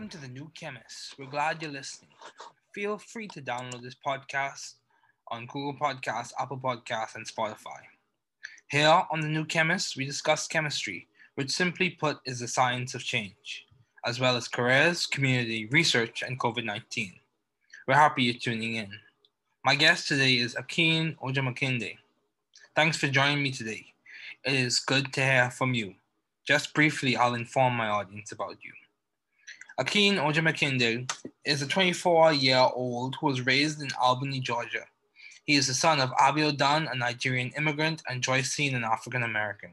Welcome to the New Chemist. We're glad you're listening. Feel free to download this podcast on Google Podcasts, Apple Podcasts, and Spotify. Here on the New Chemist, we discuss chemistry, which simply put is the science of change, as well as careers, community, research, and COVID 19. We're happy you're tuning in. My guest today is Akin Ojemakinde. Thanks for joining me today. It is good to hear from you. Just briefly, I'll inform my audience about you. Akin Ojemakinde is a 24 year old who was raised in Albany, Georgia. He is the son of Abiodun, a Nigerian immigrant, and Joycine, an African American.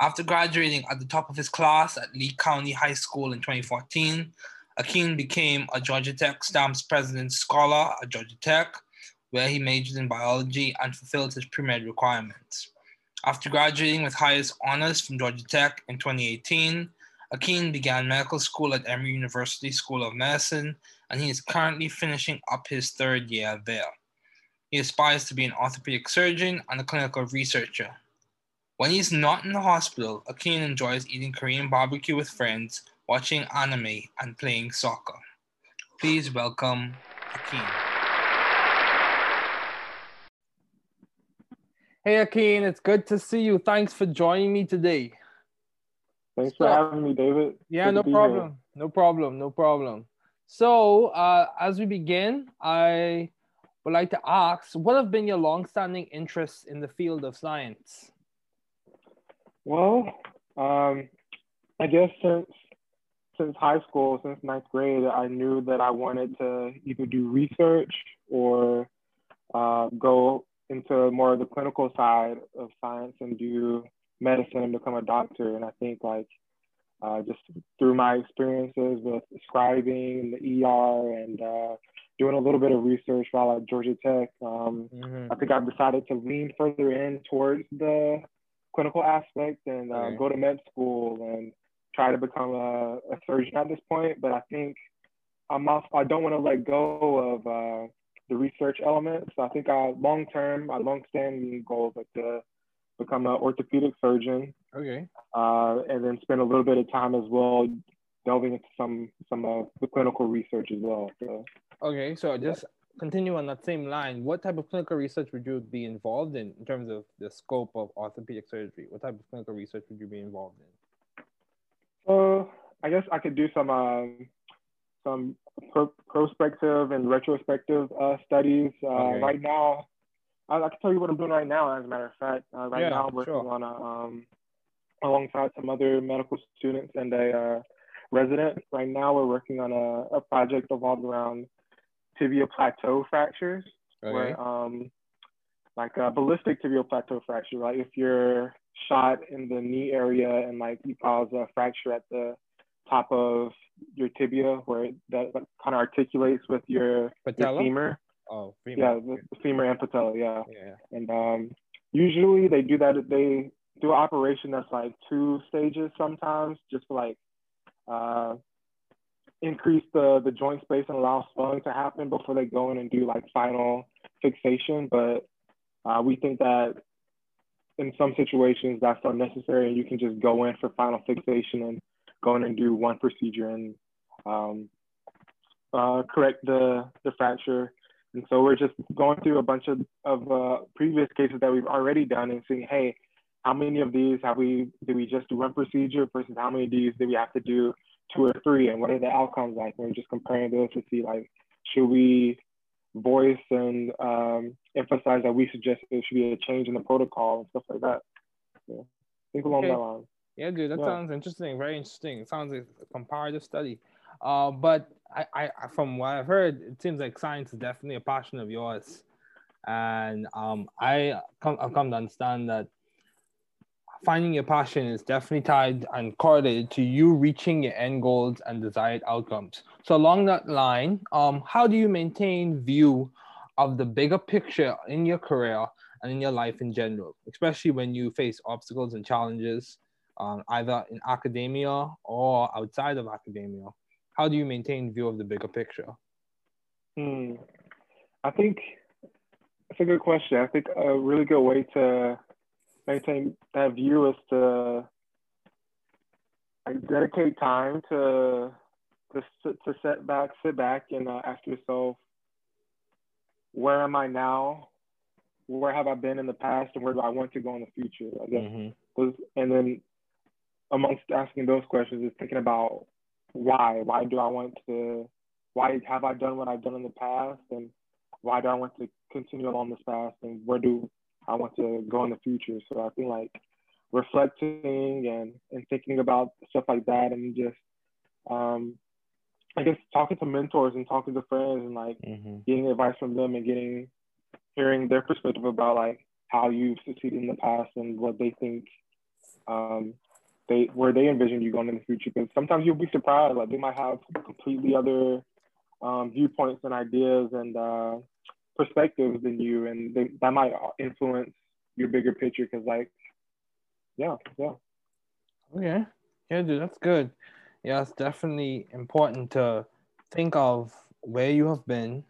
After graduating at the top of his class at Lee County High School in 2014, Akin became a Georgia Tech Stamps President Scholar at Georgia Tech, where he majored in biology and fulfilled his pre-med requirements. After graduating with highest honors from Georgia Tech in 2018, Akin began medical school at Emory University School of Medicine, and he is currently finishing up his third year there. He aspires to be an orthopedic surgeon and a clinical researcher. When he's not in the hospital, Akin enjoys eating Korean barbecue with friends, watching anime, and playing soccer. Please welcome Akin. Hey Akin, it's good to see you. Thanks for joining me today. Thanks for having me, David. Yeah, Good no problem. Here. No problem. No problem. So, uh, as we begin, I would like to ask what have been your long-standing interests in the field of science? Well, um, I guess since since high school, since ninth grade, I knew that I wanted to either do research or uh, go into more of the clinical side of science and do medicine and become a doctor. And I think like uh, just through my experiences with scribing the ER and uh, doing a little bit of research while at Georgia Tech, um, mm-hmm. I think I've decided to lean further in towards the clinical aspect and uh, go to med school and try to become a, a, surgeon at this point. But I think I'm also, I don't want to let go of uh, the research element. So I think I long term, my long standing goal is like to become an orthopedic surgeon. Okay. Uh, and then spend a little bit of time as well delving into some some of the clinical research as well. So, okay, so just continue on that same line. What type of clinical research would you be involved in in terms of the scope of orthopedic surgery? What type of clinical research would you be involved in? Uh, I guess I could do some um, some pro- prospective and retrospective uh, studies. Uh, okay. Right now, I, I, can tell you what I'm doing right now. As a matter of fact, uh, right yeah, now I'm working sure. on a um, alongside some other medical students and a uh, resident. Right now, we're working on a, a project evolved around tibial plateau fractures, okay. where um, like a ballistic tibial plateau fracture, right? If you're shot in the knee area and like you cause a fracture at the top of your tibia, where that, that kind of articulates with your, your femur. Oh, femur. Yeah, the, femur and patella. Yeah. Yeah. And um, usually they do that. They do an operation that's like two stages sometimes, just to like uh, increase the the joint space and allow swelling to happen before they go in and do like final fixation. But uh, we think that in some situations that's unnecessary, and you can just go in for final fixation and go in and do one procedure and um, uh, correct the the fracture. And so we're just going through a bunch of, of uh, previous cases that we've already done and seeing, hey, how many of these have we, did we just do one procedure versus how many of these do we have to do two or three? And what are the outcomes like? We're just comparing those to see like, should we voice and um, emphasize that we suggest there should be a change in the protocol and stuff like that. Yeah. Think along okay. that line. Yeah, dude, that yeah. sounds interesting. Very interesting. It sounds like a comparative study. Uh, but I, I, from what I've heard, it seems like science is definitely a passion of yours, and um, I come, I've come to understand that finding your passion is definitely tied and correlated to you reaching your end goals and desired outcomes. So along that line, um, how do you maintain view of the bigger picture in your career and in your life in general, especially when you face obstacles and challenges, um, either in academia or outside of academia? How do you maintain view of the bigger picture? Hmm. I think it's a good question. I think a really good way to maintain that view is to like, dedicate time to to to set back, sit back, and uh, ask yourself, where am I now? Where have I been in the past, and where do I want to go in the future? I guess. Mm-hmm. And then amongst asking those questions is thinking about why. Why do I want to? Why have I done what I've done in the past, and why do I want to continue along this path, and where do I want to go in the future? So I think like reflecting and and thinking about stuff like that, and just um, I guess talking to mentors and talking to friends and like mm-hmm. getting advice from them and getting hearing their perspective about like how you've succeeded in the past and what they think um, they where they envision you going in the future. Because sometimes you'll be surprised, like they might have completely other um, viewpoints and ideas and uh, perspectives than you, and they, that might influence your bigger picture. Because like, yeah, yeah. Okay, yeah, dude, that's good. Yeah, it's definitely important to think of where you have been,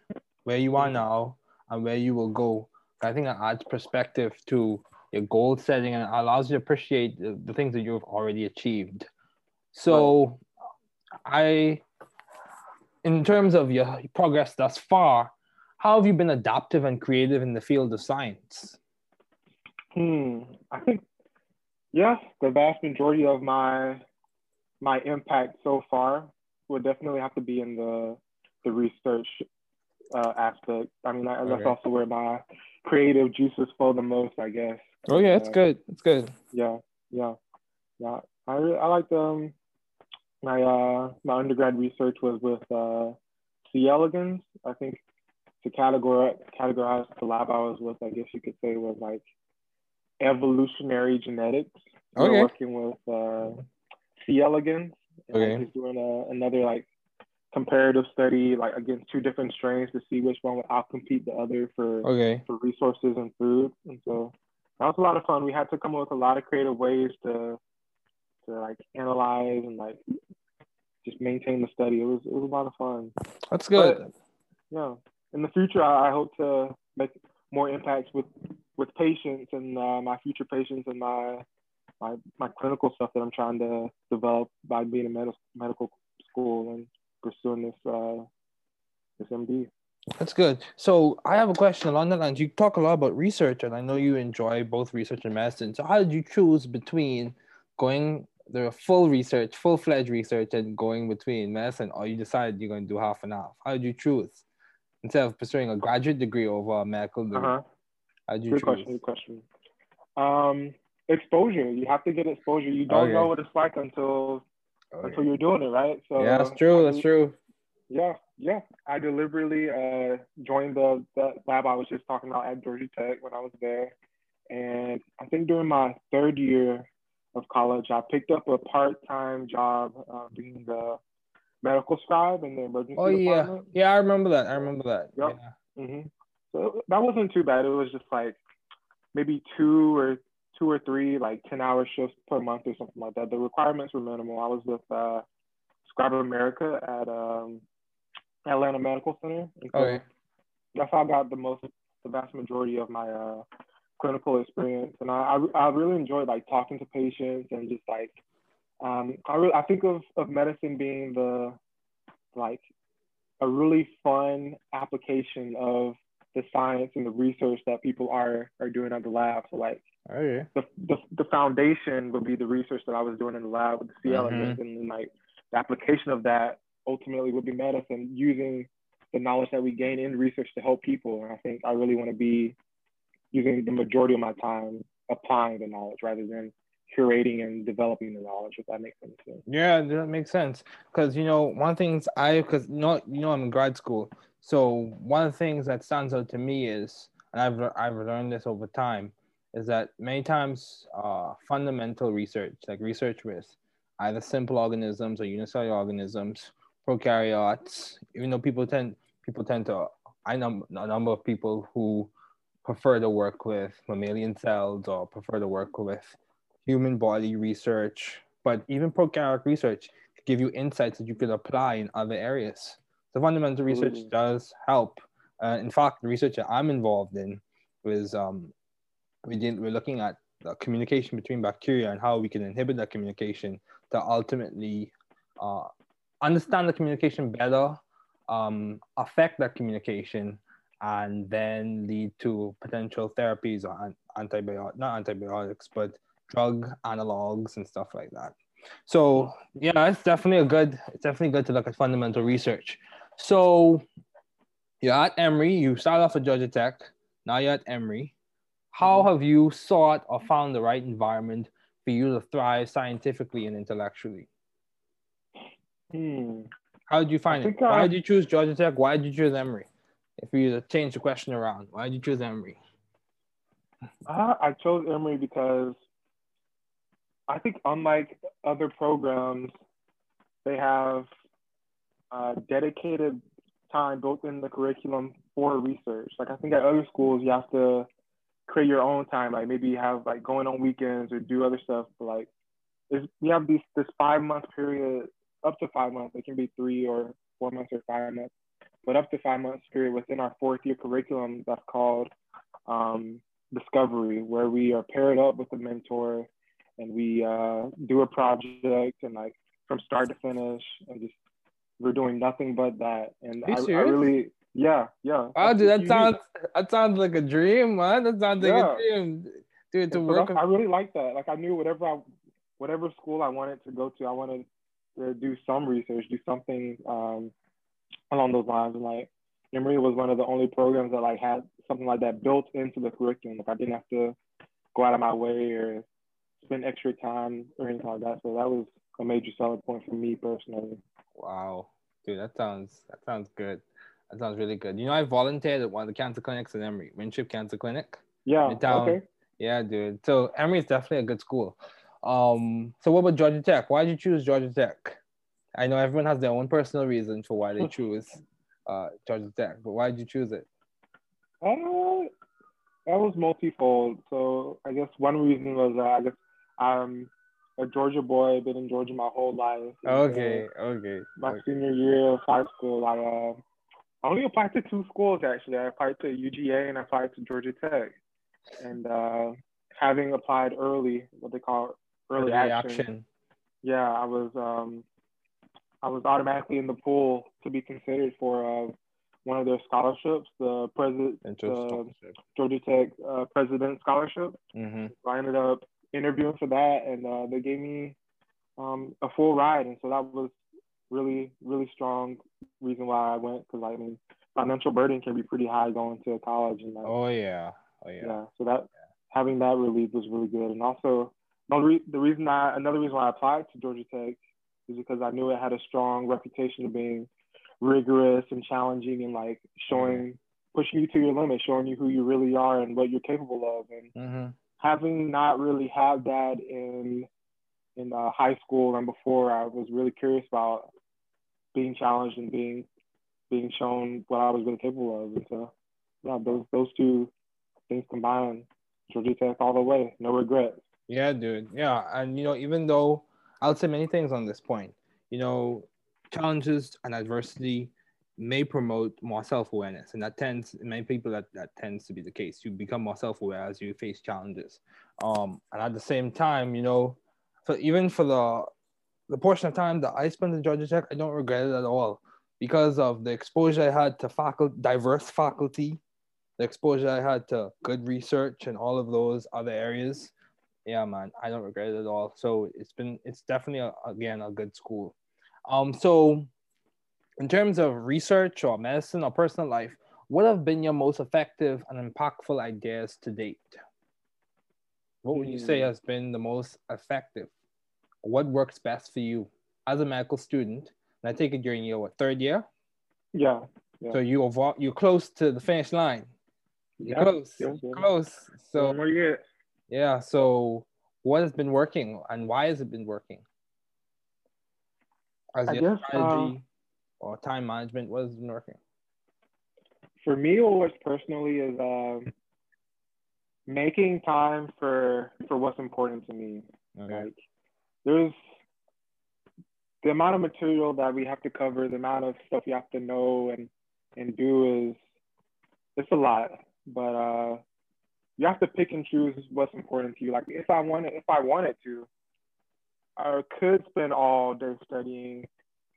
where you are mm-hmm. now, and where you will go. I think that adds perspective to your goal setting and allows you to appreciate the, the things that you've already achieved. So, I, in terms of your progress thus far, how have you been adaptive and creative in the field of science? Hmm, I think yes, the vast majority of my my impact so far would definitely have to be in the the research uh, aspect. I mean, I, that's also where my creative juices flow the most, I guess. Oh yeah, it's uh, good. It's good. Yeah, yeah, yeah. I I like um my uh my undergrad research was with uh C. elegans. I think to categorize categorize the lab I was with, I guess you could say was like evolutionary genetics. Okay. We're working with uh, C. elegans. Okay. He's doing a, another like comparative study like against two different strains to see which one would outcompete the other for okay. for resources and food. And so that was a lot of fun. We had to come up with a lot of creative ways to to like analyze and like just maintain the study. It was it was a lot of fun. That's good. But, yeah. In the future, I, I, hope to make more impacts with with patients and uh, my future patients and my my my clinical stuff that I'm trying to develop by being in med- medical school and pursuing this uh, this MD. That's good. So I have a question along that lines. You talk a lot about research, and I know you enjoy both research and medicine. So how did you choose between going the full research, full fledged research, and going between medicine, or you decided you're going to do half and half? How did you choose instead of pursuing a graduate degree over a medical degree? Uh-huh. How did you good choose? question. Good question. Um, exposure. You have to get exposure. You don't okay. know what it's like until okay. until you're doing it, right? So yeah, that's true. That's true. Yeah, yeah. I deliberately uh, joined the, the lab I was just talking about at Georgia Tech when I was there, and I think during my third year of college, I picked up a part-time job uh, being the medical scribe in the emergency oh, department. yeah, yeah. I remember that. I remember that. Yep. Yeah. Mm-hmm. So that wasn't too bad. It was just like maybe two or two or three like 10 hour shifts per month or something like that. The requirements were minimal. I was with uh, ScribeAmerica at um, Atlanta Medical Center. Okay. That's how I got the most, the vast majority of my uh, clinical experience. And I, I, I really enjoyed like talking to patients and just like, um, I really, I think of, of medicine being the, like a really fun application of the science and the research that people are are doing at the lab. So like oh, yeah. the, the the foundation would be the research that I was doing in the lab with the C. mm-hmm. and like the application of that ultimately would be medicine using the knowledge that we gain in research to help people. And I think I really want to be using the majority of my time applying the knowledge rather than curating and developing the knowledge if that makes sense. Yeah that makes sense. Because you know one things i because not you know i'm in grad school. So one of the things that stands out to me is, and I've I've learned this over time, is that many times uh, fundamental research, like research with either simple organisms or unicellular organisms, prokaryotes, even though people tend people tend to, I know a number of people who prefer to work with mammalian cells or prefer to work with human body research, but even prokaryotic research could give you insights that you could apply in other areas. So fundamental research Ooh. does help. Uh, in fact, the research that I'm involved in was um, we did, we're looking at the communication between bacteria and how we can inhibit that communication to ultimately uh, understand the communication better, um, affect that communication, and then lead to potential therapies or antibiotic, not antibiotics, but drug analogs and stuff like that. So yeah, it's definitely a good. It's definitely good to look at fundamental research. So you're at Emory. You started off at Georgia Tech. Now you're at Emory. How mm-hmm. have you sought or found the right environment for you to thrive scientifically and intellectually? Hmm. How did you find it? Why did you choose Georgia Tech? Why did you choose Emory? If you change the question around, why did you choose Emory? Uh, I chose Emory because I think unlike other programs, they have uh, dedicated time built in the curriculum for research. Like I think at other schools, you have to create your own time. Like maybe you have like going on weekends or do other stuff. But like, we have these this five month period, up to five months. It can be three or four months or five months, but up to five months period within our fourth year curriculum that's called um, discovery, where we are paired up with a mentor and we uh, do a project and like from start to finish and just we're doing nothing but that. And I, I, really, yeah, yeah. Oh, dude, that sounds that sounds like a dream, man. That sounds like yeah. a dream, dude. To work. I really like that. Like I knew whatever I, whatever school I wanted to go to, I wanted do some research, do something um, along those lines. And like Emory was one of the only programs that like had something like that built into the curriculum. Like I didn't have to go out of my way or spend extra time or anything like that. So that was a major selling point for me personally. Wow, dude, that sounds that sounds good. That sounds really good. You know, I volunteered at one of the cancer clinics in Emory, Winship Cancer Clinic. Yeah. Okay. Yeah, dude. So Emory is definitely a good school. Um, so what about Georgia Tech? Why did you choose Georgia Tech? I know everyone has their own personal reason for why they choose uh, Georgia Tech, but why did you choose it? Uh, that was multifold. So I guess one reason was uh, I guess I'm a Georgia boy, been in Georgia my whole life. Okay, uh, okay. My okay. senior year of high school, I uh, I only applied to two schools actually. I applied to UGA and I applied to Georgia Tech. And uh, having applied early, what they call early, early action, action, yeah, I was um, I was automatically in the pool to be considered for uh, one of their scholarships, the president, the Georgia Tech uh, President Scholarship. Mm-hmm. So I ended up interviewing for that, and uh, they gave me um, a full ride, and so that was really really strong reason why I went because I mean financial burden can be pretty high going to college and like, oh yeah oh yeah yeah so that yeah. having that relief was really good and also the reason I another reason why I applied to Georgia Tech is because I knew it had a strong reputation of being rigorous and challenging and like showing pushing you to your limit showing you who you really are and what you're capable of and mm-hmm having not really had that in in uh, high school and before, I was really curious about being challenged and being being shown what I was really capable of. And so, yeah, those those two things combined, Georgia Tech all the way, no regrets. Yeah, dude. Yeah, and you know, even though I'll say many things on this point, you know, challenges and adversity may promote more self-awareness and that tends many people that, that tends to be the case. You become more self-aware as you face challenges. Um and at the same time you know for even for the the portion of time that i spent in georgia tech i don't regret it at all because of the exposure i had to faculty diverse faculty the exposure i had to good research and all of those other areas yeah man i don't regret it at all so it's been it's definitely a, again a good school um so in terms of research or medicine or personal life, what have been your most effective and impactful ideas to date? What would you say hmm. has been the most effective? What works best for you as a medical student? And I take it you're in your what, third year? Yeah. yeah. So you are you're close to the finish line. You're yeah. close. Yeah. Close. So yeah. So what has been working and why has it been working? As I your guess, strategy, uh, or time management? What has been working? For me, what works personally is um, making time for for what's important to me. Okay. Like there's the amount of material that we have to cover, the amount of stuff you have to know and and do is it's a lot. But uh, you have to pick and choose what's important to you. Like if I wanted, if I wanted to, I could spend all day studying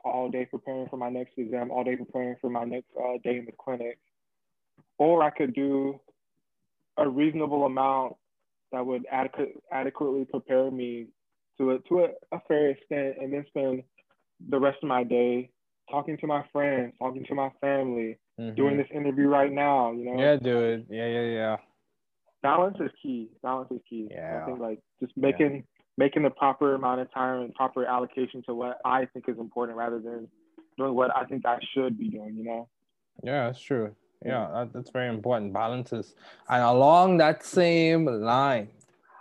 all day preparing for my next exam, all day preparing for my next uh, day in the clinic, or I could do a reasonable amount that would adequate, adequately prepare me to a, to a, a fair extent, and then spend the rest of my day talking to my friends, talking to my family, mm-hmm. doing this interview right now. You know. Yeah, dude. Yeah, yeah, yeah. Balance is key. Balance is key. Yeah. I think like just making yeah. making the proper amount of time and proper allocation to what I think is important, rather than doing what I think I should be doing. You know. Yeah, that's true. Yeah, that, that's very important. Balances, and along that same line,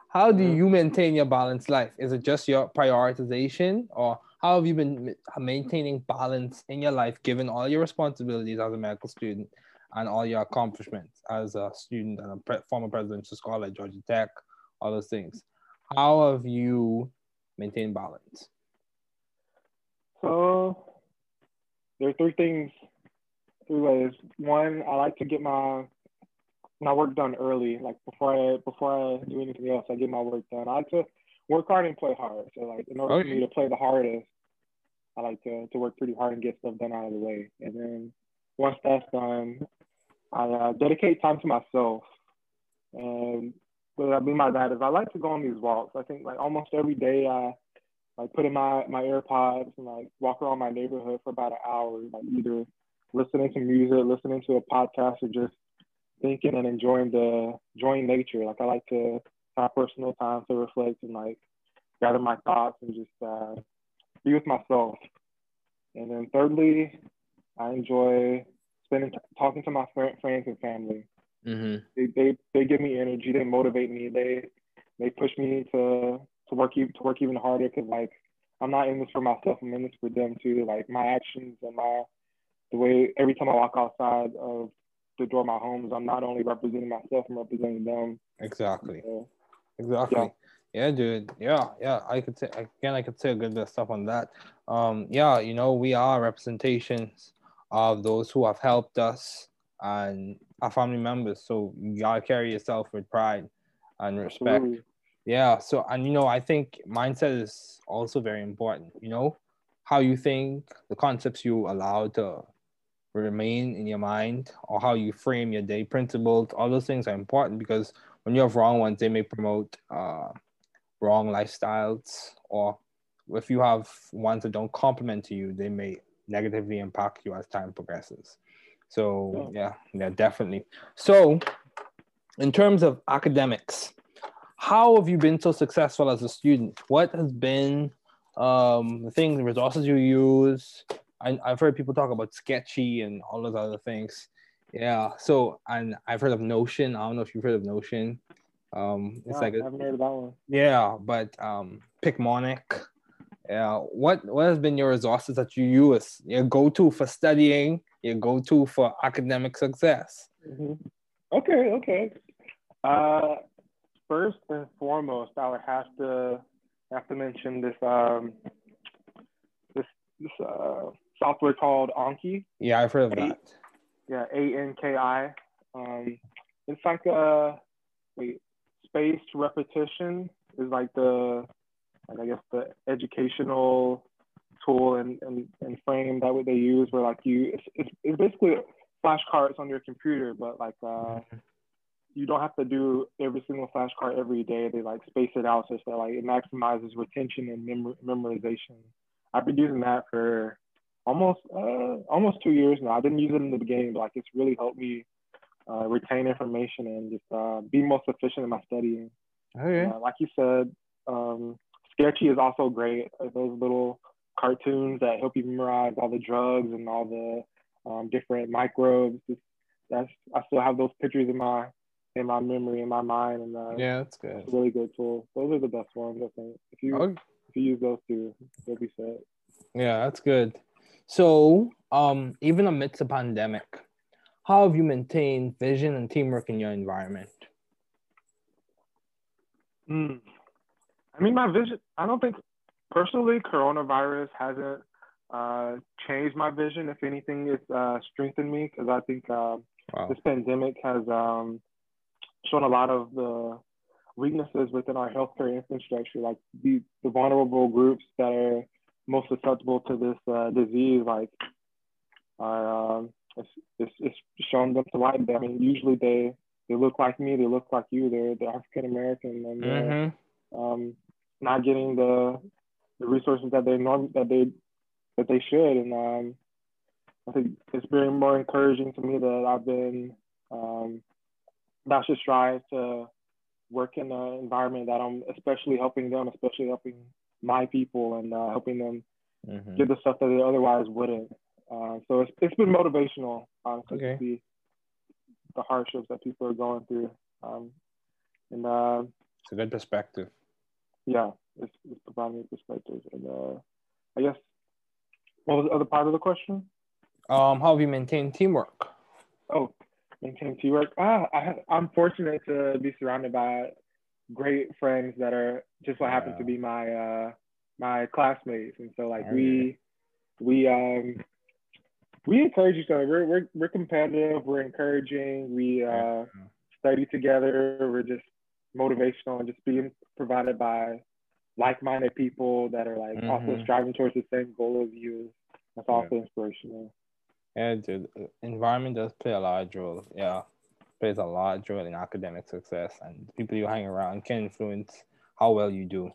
how do mm-hmm. you maintain your balanced life? Is it just your prioritization, or how have you been maintaining balance in your life given all your responsibilities as a medical student and all your accomplishments as a student and a pre- former presidential scholar at Georgia Tech, all those things? How have you maintained balance? So there are three things, three ways. One, I like to get my my work done early, like before I before I do anything else. I get my work done. I like to work hard and play hard. So like in order okay. for me to play the hardest, I like to, to work pretty hard and get stuff done out of the way. And then once that's done, I uh, dedicate time to myself. And what I mean by that is I like to go on these walks. I think like almost every day I like put in my, my AirPods and like walk around my neighborhood for about an hour, like either listening to music, listening to a podcast, or just thinking and enjoying the enjoying nature. Like I like to have personal time to reflect and like gather my thoughts and just uh, be with myself. And then thirdly, I enjoy spending talking to my friends and family. Mm-hmm. They, they they give me energy. They motivate me. They they push me to to work even to work even harder because like I'm not in this for myself. I'm in this for them too. Like my actions and my the way every time I walk outside of the door of my homes, I'm not only representing myself, I'm representing them. Exactly. So, exactly. Yeah. Yeah, dude. Yeah, yeah. I could say again. I could say a good bit of stuff on that. Um, yeah, you know, we are representations of those who have helped us and our family members. So you gotta carry yourself with pride and respect. Absolutely. Yeah. So and you know, I think mindset is also very important. You know, how you think, the concepts you allow to remain in your mind, or how you frame your day, principles. All those things are important because when you have wrong ones, they may promote. Uh, wrong lifestyles or if you have ones that don't complement to you they may negatively impact you as time progresses. So yeah. yeah definitely. So in terms of academics how have you been so successful as a student? What has been um, the things the resources you use? I, i've heard people talk about sketchy and all those other things. Yeah so and i've heard of notion. I don't know if you've heard of notion. Um, it's like I haven't heard of that one. Yeah, but um, Picmonic. Yeah, what what has been your resources that you use? Your go to for studying, your go to for academic success. Mm-hmm. Okay, okay. Uh, first and foremost, I would have to have to mention this um this this uh software called Anki. Yeah, I've heard of that. Yeah, A N K I. Um, it's like a wait, spaced repetition is like the, like I guess the educational tool and, and, and frame that what they use where like you, it's, it's, it's basically flashcards on your computer, but like uh, you don't have to do every single flashcard every day. They like space it out so that like it maximizes retention and mem- memorization. I've been using that for almost uh, almost two years now. I didn't use it in the beginning, but like it's really helped me uh, retain information and just uh, be most efficient in my studying. Okay. Uh, like you said, um, Sketchy is also great. Those little cartoons that help you memorize all the drugs and all the um, different microbes. Just, that's I still have those pictures in my in my memory in my mind, and uh, yeah, that's good. It's a really good tool. Those are the best ones, I think. If you okay. if you use those two, you'll be set. Yeah, that's good. So, um, even amidst a pandemic, how have you maintained vision and teamwork in your environment? Mm. I mean, my vision, I don't think personally coronavirus hasn't uh, changed my vision. If anything, it's uh, strengthened me because I think uh, wow. this pandemic has um, shown a lot of the weaknesses within our healthcare infrastructure, like the, the vulnerable groups that are most susceptible to this uh, disease, like are um, it's, it's, it's showing them to light. I mean, usually they they look like me, they look like you. They're they're African American and mm-hmm. Um, not getting the the resources that they norm that they that they should. And um, I think it's been more encouraging to me that I've been um, that should strive to work in an environment that I'm especially helping them, especially helping my people and uh, helping them mm-hmm. get the stuff that they otherwise wouldn't. Uh, so it's, it's been motivational, honestly, okay. to see the hardships that people are going through. Um, and uh, it's a good perspective. Yeah, it's, it's providing a perspective. And uh, I guess, what was the other part of the question? Um, how have you maintained teamwork? Oh, maintain teamwork. Ah, I, I'm fortunate to be surrounded by great friends that are just what yeah. happens to be my uh, my classmates, and so like we we um we encourage each other. We're we're, we're competitive. We're encouraging. We uh, study together. We're just motivational and just being provided by like-minded people that are like mm-hmm. also striving towards the same goal as you. That's also yeah. inspirational. Yeah, dude. Environment does play a large role. Yeah, plays a large role in academic success, and people you hang around can influence how well you do.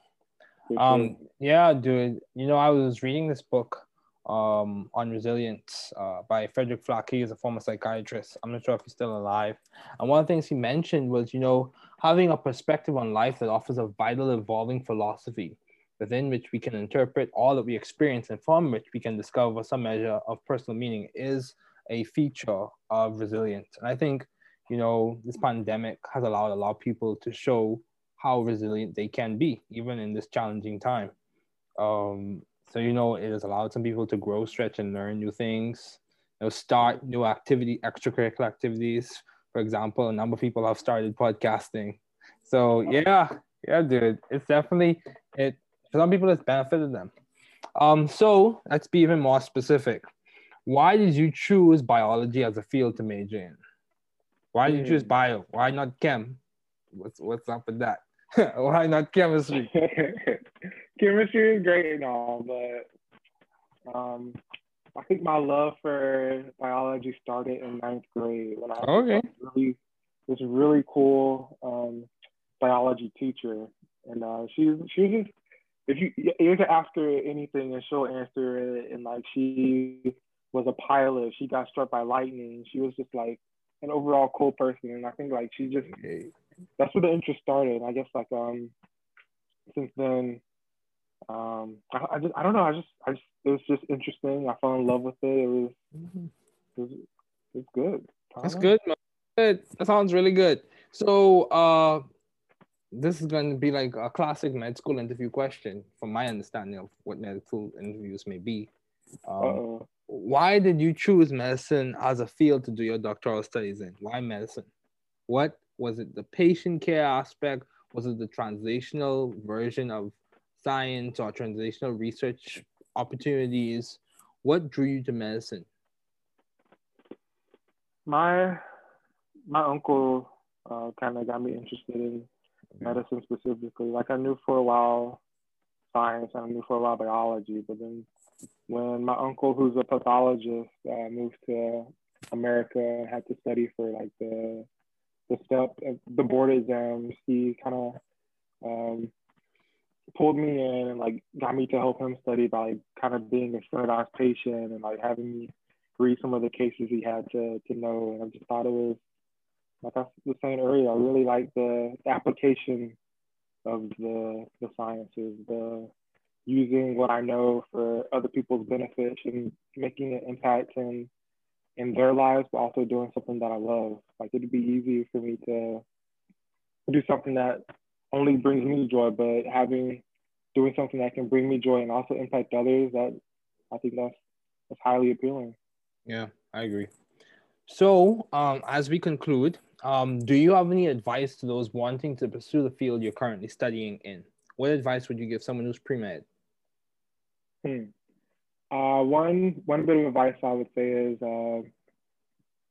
Um, yeah, dude. You know, I was reading this book um, on resilience uh, by Frederic Flach. He is a former psychiatrist. I'm not sure if he's still alive. And one of the things he mentioned was, you know, having a perspective on life that offers a vital, evolving philosophy within which we can interpret all that we experience and from which we can discover some measure of personal meaning is a feature of resilience. And I think, you know, this pandemic has allowed a lot of people to show how resilient they can be, even in this challenging time. Um, so, you know, it has allowed some people to grow, stretch, and learn new things, you know, start new activity, extracurricular activities. For example, a number of people have started podcasting. So yeah, yeah, dude, it's definitely it for some people, it's benefited them. Um, so let's be even more specific. Why did you choose biology as a field to major in? Why did you choose hmm. bio? Why not chem? What's what's up with that? Why not chemistry? chemistry is great and all, but um, I think my love for biology started in ninth grade when I okay. really this really cool um, biology teacher, and uh, she she was just if you you can ask her anything and she'll answer it. And like she was a pilot, she got struck by lightning. She was just like an overall cool person, and I think like she just that's where the interest started. I guess like um since then um I, I just I don't know I just I just it was just interesting. I fell in love with it. It was mm-hmm. it was, it was good. That's good. Good. That sounds really good. So uh this is going to be like a classic med school interview question from my understanding of what medical interviews may be. Um, why did you choose medicine as a field to do your doctoral studies in? Why medicine? What was it the patient care aspect? Was it the translational version of science or translational research opportunities? What drew you to medicine? My my uncle uh, kind of got me interested in medicine specifically. Like I knew for a while science and I knew for a while biology, but then when my uncle, who's a pathologist, uh, moved to America and had to study for like the the step the board exams, he kind of um, pulled me in and like got me to help him study by like, kind of being a standardized patient and like having me read some of the cases he had to to know. And I just thought it was like I was saying earlier, I really like the, application of the the sciences, the using what I know for other people's benefit and making an impact in in their lives, but also doing something that I love. Like it'd be easy for me to do something that only brings me joy, but having doing something that can bring me joy and also impact others, that I think that's that's highly appealing. Yeah, I agree. So, um, as we conclude, um, do you have any advice to those wanting to pursue the field you're currently studying in? What advice would you give someone who's pre med? Hmm. Uh, one one bit of advice I would say is uh,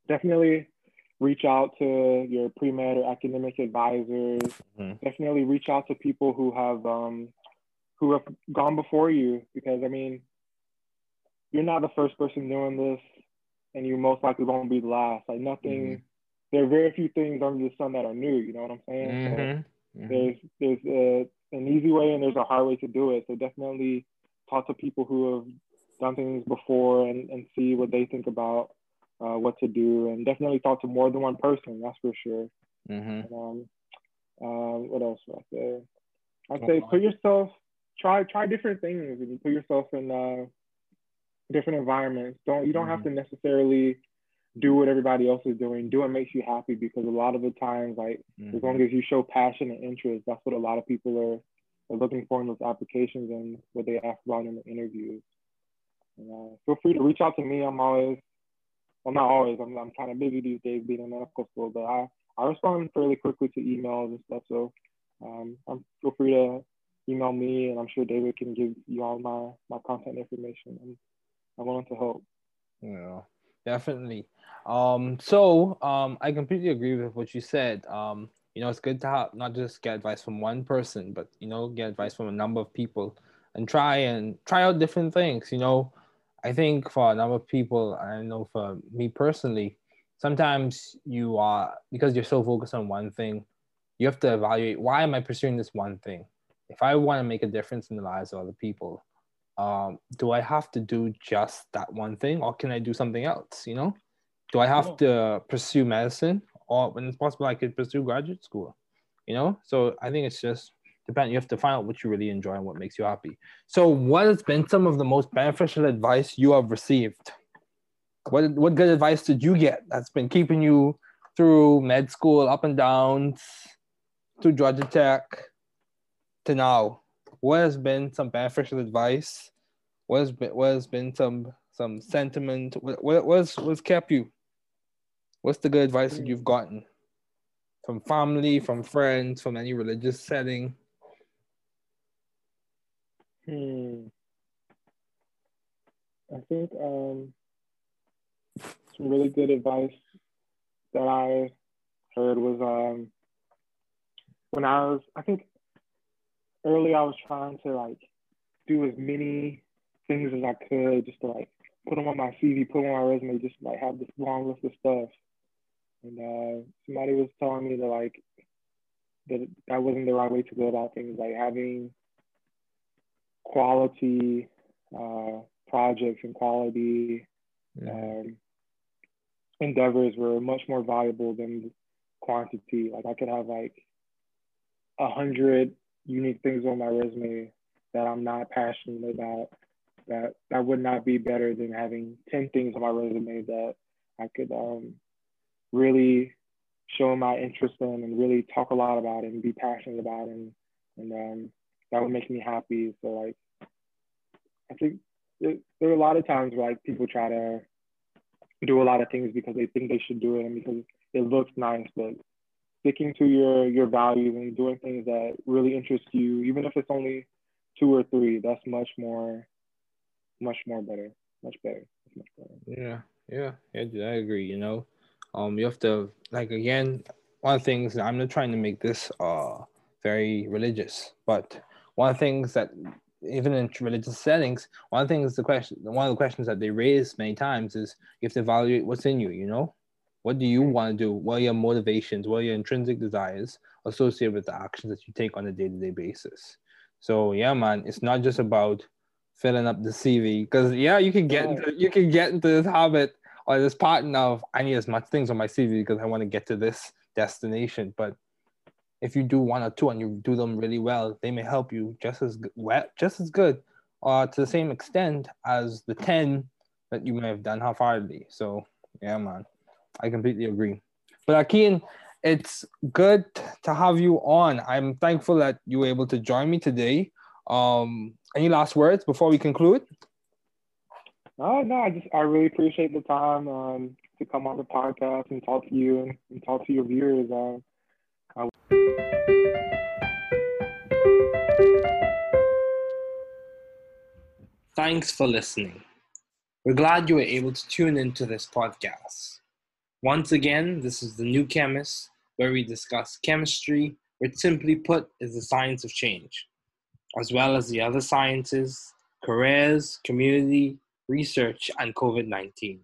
definitely reach out to your pre med or academic advisors. Mm-hmm. Definitely reach out to people who have um, who have gone before you because I mean, you're not the first person doing this, and you most likely won't be the last. Like nothing. Mm-hmm. There are very few things under the sun that are new. You know what I'm saying? Mm-hmm. So mm-hmm. There's there's a, an easy way and there's a hard way to do it. So definitely talk to people who have done things before and, and see what they think about uh, what to do, and definitely talk to more than one person. That's for sure. Mm-hmm. Um, um, what else would I say? I'd say put yourself try try different things and put yourself in uh, different environments. Don't you don't mm-hmm. have to necessarily do what everybody else is doing. Do what makes you happy because a lot of the times, like mm-hmm. as long as you show passion and interest, that's what a lot of people are, are looking for in those applications and what they ask about in the interviews. And, uh, feel free to reach out to me. I'm always, well, not always. I'm, I'm kind of busy these days being in medical school, but I, I respond fairly quickly to emails and stuff. So um, feel free to email me, and I'm sure David can give you all my my contact information. I'm, I'm willing to help. Yeah, definitely. Um, so um, I completely agree with what you said. Um, you know, it's good to have not just get advice from one person, but you know, get advice from a number of people and try and try out different things. You know, I think for a number of people, I know for me personally, sometimes you are because you're so focused on one thing, you have to evaluate why am I pursuing this one thing? If I want to make a difference in the lives of other people, um, do I have to do just that one thing or can I do something else? You know, do I have to pursue medicine or when it's possible I could pursue graduate school? You know, so I think it's just depend. You have to find out what you really enjoy and what makes you happy. So, what has been some of the most beneficial advice you have received? What what good advice did you get that's been keeping you through med school, up and downs, through Georgia Tech, to now? What has been some beneficial advice? What has been what has been some some sentiment? What what what's what's kept you? What's the good advice that you've gotten from family, from friends, from any religious setting? Hmm. I think um, some really good advice that I heard was um, when I was, I think early I was trying to like do as many things as I could just to like put them on my CV, put them on my resume, just like have this long list of stuff. And uh, somebody was telling me that like that that wasn't the right way to go about things, like having quality uh, projects and quality yeah. um, endeavors were much more valuable than quantity. Like I could have like a hundred unique things on my resume that I'm not passionate about. That that would not be better than having ten things on my resume that I could um, really show my interest in and really talk a lot about it and be passionate about it and and um, that would make me happy. So like, I think there, there are a lot of times where like people try to do a lot of things because they think they should do it and because it looks nice, but sticking to your your values and doing things that really interest you, even if it's only two or three, that's much more, much more better, much better. Much better. Yeah, yeah, yeah, I agree. You know, um, you have to like again, one of the things I'm not trying to make this uh very religious, but one of the things that even in religious settings, one of the things the question one of the questions that they raise many times is you have to evaluate what's in you, you know? What do you want to do? What are your motivations? What are your intrinsic desires associated with the actions that you take on a day-to-day basis? So yeah, man, it's not just about filling up the CV because yeah, you can get into you can get into this habit or this pattern of I need as much things on my CV because I want to get to this destination, but if you do one or two and you do them really well, they may help you just as well, just as good, or uh, to the same extent as the ten that you may have done half-heartedly. So yeah, man, I completely agree. But Akin, it's good to have you on. I'm thankful that you were able to join me today. Um, any last words before we conclude? Oh no, I just I really appreciate the time um, to come on the podcast and talk to you and, and talk to your viewers. Uh, Thanks for listening. We're glad you were able to tune into this podcast. Once again, this is The New Chemist, where we discuss chemistry, which simply put is the science of change. as well as the other sciences, careers, community, research, and COVID 19.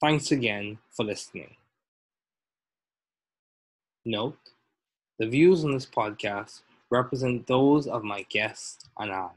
Thanks again for listening. Note the views on this podcast represent those of my guests and I.